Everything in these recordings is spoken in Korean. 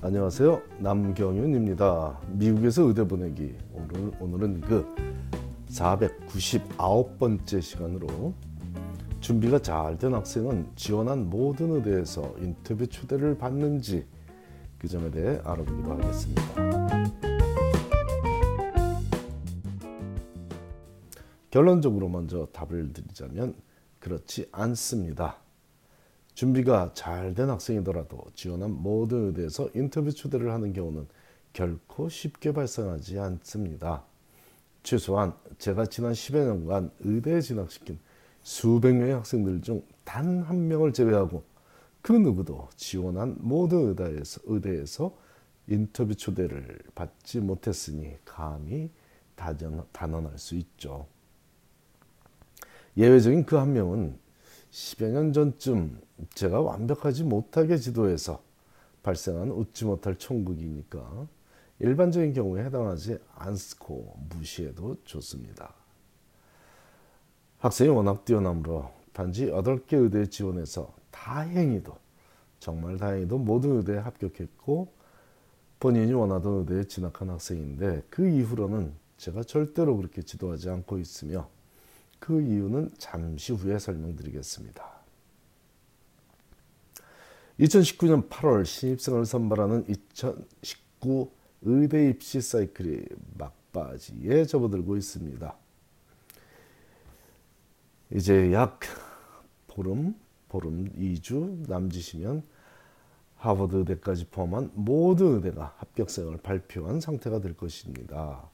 안녕하세요. 남경윤입니다. 미국에서 의대 보내기. 오늘, 오늘은 그 499번째 시간으로 준비가 잘 된 학생은 지원한 모든 의대에서 인터뷰 초대를 받는지 그 점에 대해 알아보기로 하겠습니다. 결론적으로 먼저 답을 드리자면 그렇지 않습니다. 준비가 잘 된 학생이더라도 지원한 모든 의대에서 인터뷰 초대를 하는 경우는 결코 쉽게 발생하지 않습니다. 최소한 제가 지난 10여 년간 의대에 진학시킨 수백 명의 학생들 중 단 한 명을 제외하고 그 누구도 지원한 모든 의대에서, 의대에서 인터뷰 초대를 받지 못했으니 감히 단언할 수 있죠. 예외적인 그 한 명은 10여 년 전쯤 제가 완벽하지 못하게 지도해서 발생한 웃지 못할 총극이니까 일반적인 경우에 해당하지 않고 무시해도 좋습니다. 학생이 워낙 뛰어나므로 단지 8개 의대에 지원해서 다행히도 정말 다행히도 모든 의대에 합격했고 본인이 원하던 의대에 진학한 학생인데 그 이후로는 제가 절대로 그렇게 지도하지 않고 있으며 그 이유는 잠시 후에 설명드리겠습니다. 2019년 8월 신입생을 선발하는 2019 의대 입시 사이클이 막바지에 접어들고 있습니다. 이제 약 보름, 보름 2주 남짓이면 하버드 의대까지 포함한 모든 의대가 합격생을 발표한 상태가 될 것입니다.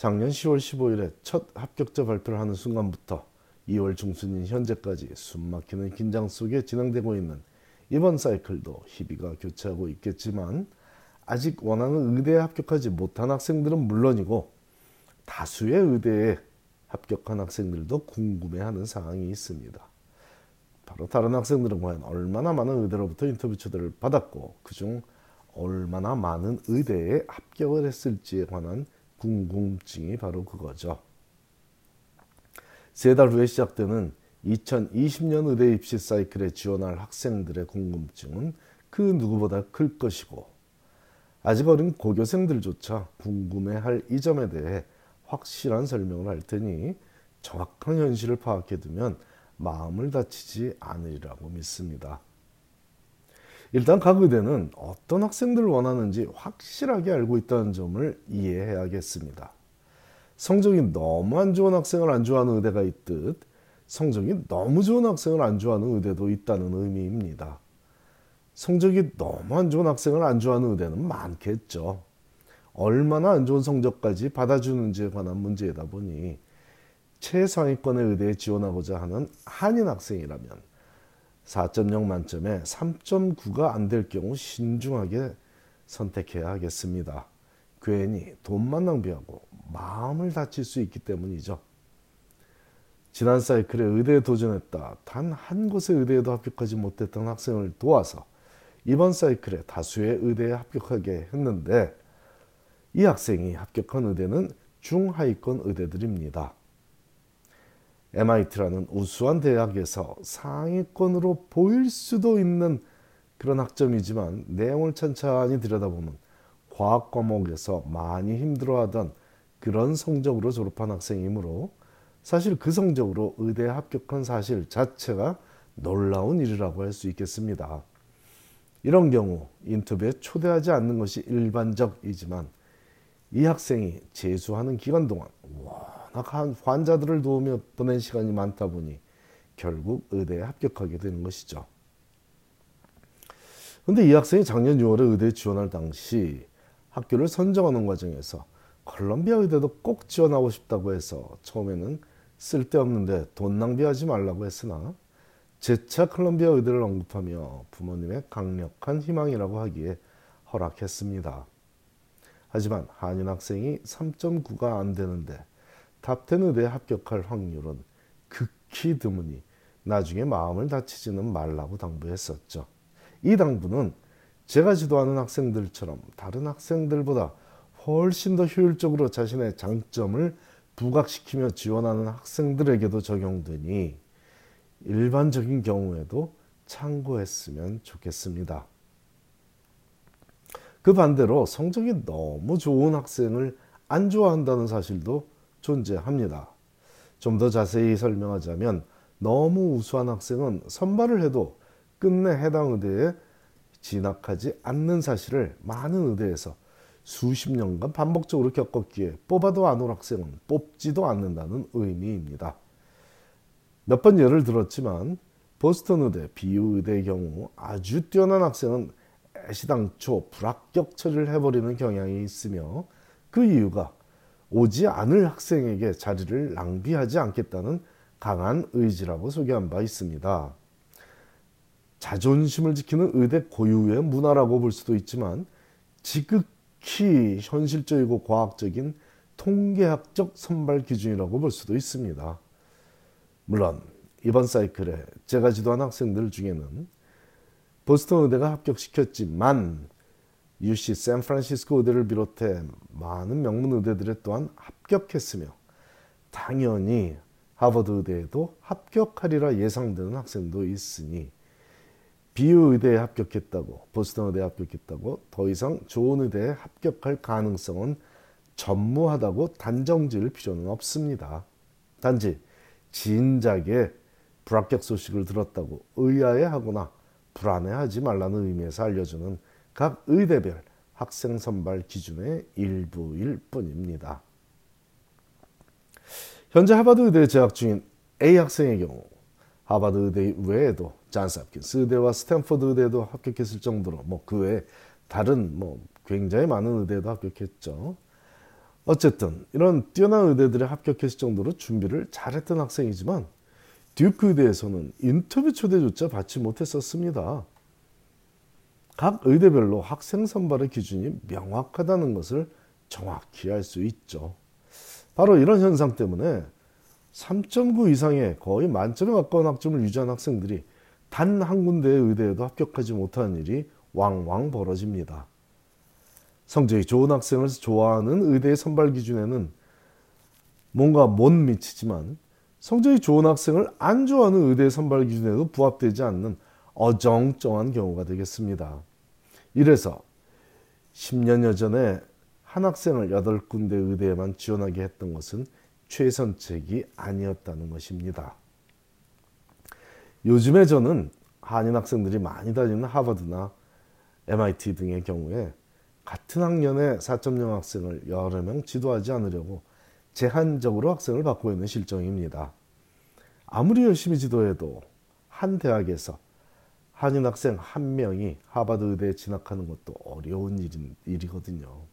작년 10월 15일에 첫 합격자 발표를 하는 순간부터 2월 중순인 현재까지 숨막히는 긴장 속에 진행되고 있는 이번 사이클도 희비가 교차하고 있겠지만 아직 원하는 의대에 합격하지 못한 학생들은 물론이고 다수의 의대에 합격한 학생들도 궁금해하는 상황이 있습니다. 바로 다른 학생들은 과연 얼마나 많은 의대로부터 인터뷰 초대를 받았고 그중 얼마나 많은 의대에 합격을 했을지에 관한 궁금증이 바로 그거죠. 세 달 후에 시작되는 2020년 의대 입시 사이클에 지원할 학생들의 궁금증은 그 누구보다 클 것이고 아직 어린 고교생들조차 궁금해할 이 점에 대해 확실한 설명을 할 테니 정확한 현실을 파악해 두면 마음을 다치지 않으리라고 믿습니다. 일단 각 의대는 어떤 학생들을 원하는지 확실하게 알고 있다는 점을 이해해야겠습니다. 성적이 너무 안 좋은 학생을 안 좋아하는 의대가 있듯 성적이 너무 좋은 학생을 안 좋아하는 의대도 있다는 의미입니다. 성적이 너무 안 좋은 학생을 안 좋아하는 의대는 많겠죠. 얼마나 안 좋은 성적까지 받아주는지에 관한 문제이다 보니 최상위권의 의대에 지원하고자 하는 한인 학생이라면 4.0 만점에 3.9가 안 될 경우 신중하게 선택해야 하겠습니다. 괜히 돈만 낭비하고 마음을 다칠 수 있기 때문이죠. 지난 사이클에 의대에 도전했다. 단 한 곳의 의대에도 합격하지 못했던 학생을 도와서 이번 사이클에 다수의 의대에 합격하게 했는데 이 학생이 합격한 의대는 중하위권 의대들입니다. MIT라는 우수한 대학에서 상위권으로 보일 수도 있는 그런 학점이지만 내용을 천천히 들여다보면 과학 과목에서 많이 힘들어하던 그런 성적으로 졸업한 학생이므로 사실 그 성적으로 의대에 합격한 사실 자체가 놀라운 일이라고 할 수 있겠습니다. 이런 경우 인터뷰에 초대하지 않는 것이 일반적이지만 이 학생이 재수하는 기간 동안 워낙 환자들을 도우며 보낸 시간이 많다 보니 결국 의대에 합격하게 되는 것이죠. 근데 이 학생이 작년 6월에 의대에 지원할 당시 학교를 선정하는 과정에서 컬럼비아 의대도 꼭 지원하고 싶다고 해서 처음에는 쓸데없는데 돈 낭비하지 말라고 했으나 재차 컬럼비아 의대를 언급하며 부모님의 강력한 희망이라고 하기에 허락했습니다. 하지만 한인 학생이 3.9가 안 되는데 top 10 의대에 합격할 확률은 극히 드무니 나중에 마음을 다치지는 말라고 당부했었죠. 이 당부는 제가 지도하는 학생들처럼 다른 학생들보다 훨씬 더 효율적으로 자신의 장점을 부각시키며 지원하는 학생들에게도 적용되니 일반적인 경우에도 참고했으면 좋겠습니다. 그 반대로 성적이 너무 좋은 학생을 안 좋아한다는 사실도 존재합니다. 좀 더 자세히 설명하자면 너무 우수한 학생은 선발을 해도 끝내 해당 의대에 진학하지 않는 사실을 많은 의대에서 수십 년간 반복적으로 겪었기에 뽑아도 안 올 학생은 뽑지도 않는다는 의미입니다. 몇 번 예를 들었지만 보스턴 의대, 비유 의대의 경우 아주 뛰어난 학생은 애시당초 불합격 처리를 해버리는 경향이 있으며 그 이유가 오지 않을 학생에게 자리를 낭비하지 않겠다는 강한 의지라고 소개한 바 있습니다. 자존심을 지키는 의대 고유의 문화라고 볼 수도 있지만 지극히 현실적이고 과학적인 통계학적 선발 기준이라고 볼 수도 있습니다. 물론 이번 사이클에 제가 지도한 학생들 중에는 보스턴 의대가 합격시켰지만 UC 샌프란시스코 의대를 비롯해 많은 명문 의대들에 또한 합격했으며 당연히 하버드 의대에도 합격하리라 예상되는 학생도 있으니 비유 의대에 합격했다고 보스턴 의대에 합격했다고 더 이상 좋은 의대에 합격할 가능성은 전무하다고 단정 지을 필요는 없습니다. 단지 진작에 불합격 소식을 들었다고 의아해하거나 불안해하지 말라는 의미에서 알려주는 각 의대별 학생 선발 기준의 일부일 뿐입니다. 현재 하버드 의대에 재학 중인 A 학생의 경우 하버드 의대 외에도 잔스 홉킨스 의대와 스탠퍼드 의대도 합격했을 정도로 뭐 그 외에 다른 뭐 굉장히 많은 의대도 합격했죠. 어쨌든 이런 뛰어난 의대들에 합격했을 정도로 준비를 잘했던 학생이지만 듀크 의대에서는 인터뷰 초대조차 받지 못했었습니다. 각 의대별로 학생 선발의 기준이 명확하다는 것을 정확히 알 수 있죠. 바로 이런 현상 때문에 3.9 이상의 거의 만점에 가까운 학점을 유지한 학생들이 단 한 군데의 의대에도 합격하지 못하는 일이 왕왕 벌어집니다. 성적이 좋은 학생을 좋아하는 의대의 선발 기준에는 뭔가 못 미치지만 성적이 좋은 학생을 안 좋아하는 의대 선발 기준에도 부합되지 않는 어정쩡한 경우가 되겠습니다. 이래서 10년여 전에 한 학생을 8군데 의대에만 지원하게 했던 것은 최선책이 아니었다는 것입니다. 요즘에 저는 한인 학생들이 많이 다니는 하버드나 MIT 등의 경우에 같은 학년의 4.0 학생을 여러 명 지도하지 않으려고 제한적으로 학생을 받고 있는 실정입니다. 아무리 열심히 지도해도 한 대학에서 한인 학생 한 명이 하버드 의대에 진학하는 것도 어려운 일인, 일이거든요.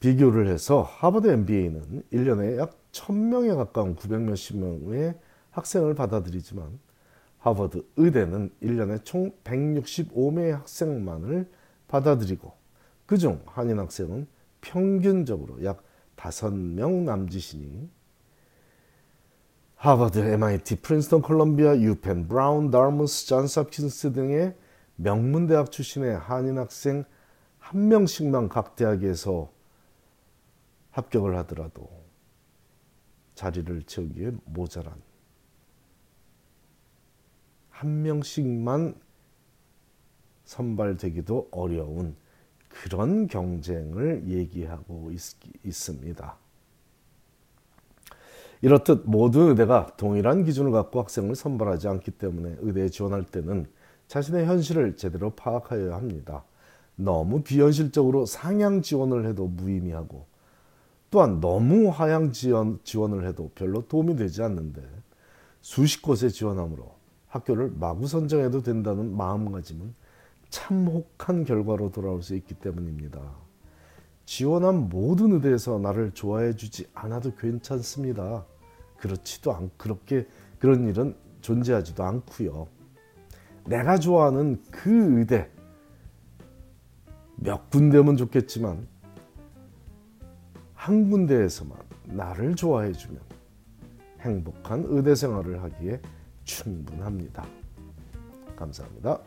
비교를 해서 하버드 MBA는 1년에 약 1000명에 가까운 900 몇십 명의 학생을 받아들이지만 하버드 의대는 1년에 총 165명의 학생만을 받아들이고 그중 한인 학생은 평균적으로 약 5명 남짓이니 하버드, MIT, 프린스턴, 콜롬비아, 유펜, 브라운, 다트머스, 존스 홉킨스 등의 명문 대학 출신의 한인 학생 한 명씩만 각 대학에서 합격을 하더라도 자리를 채우기에 모자란 한 명씩만 선발되기도 어려운 그런 경쟁을 얘기하고 있, 있습니다. 이렇듯 모든 의대가 동일한 기준을 갖고 학생을 선발하지 않기 때문에 의대에 지원할 때는 자신의 현실을 제대로 파악하여야 합니다. 너무 비현실적으로 상향 지원을 해도 무의미하고 또한 너무 하향 지원, 지원을 해도 별로 도움이 되지 않는데 수십 곳에 지원함으로 학교를 마구 선정해도 된다는 마음가짐은 참혹한 결과로 돌아올 수 있기 때문입니다. 지원한 모든 의대에서 나를 좋아해 주지 않아도 괜찮습니다. 그렇지도 않 그렇게 그런 일은 존재하지도 않고요. 내가 좋아하는 그 의대 몇 군데면 좋겠지만 한 군데에서만 나를 좋아해 주면 행복한 의대 생활을 하기에 충분합니다. 감사합니다.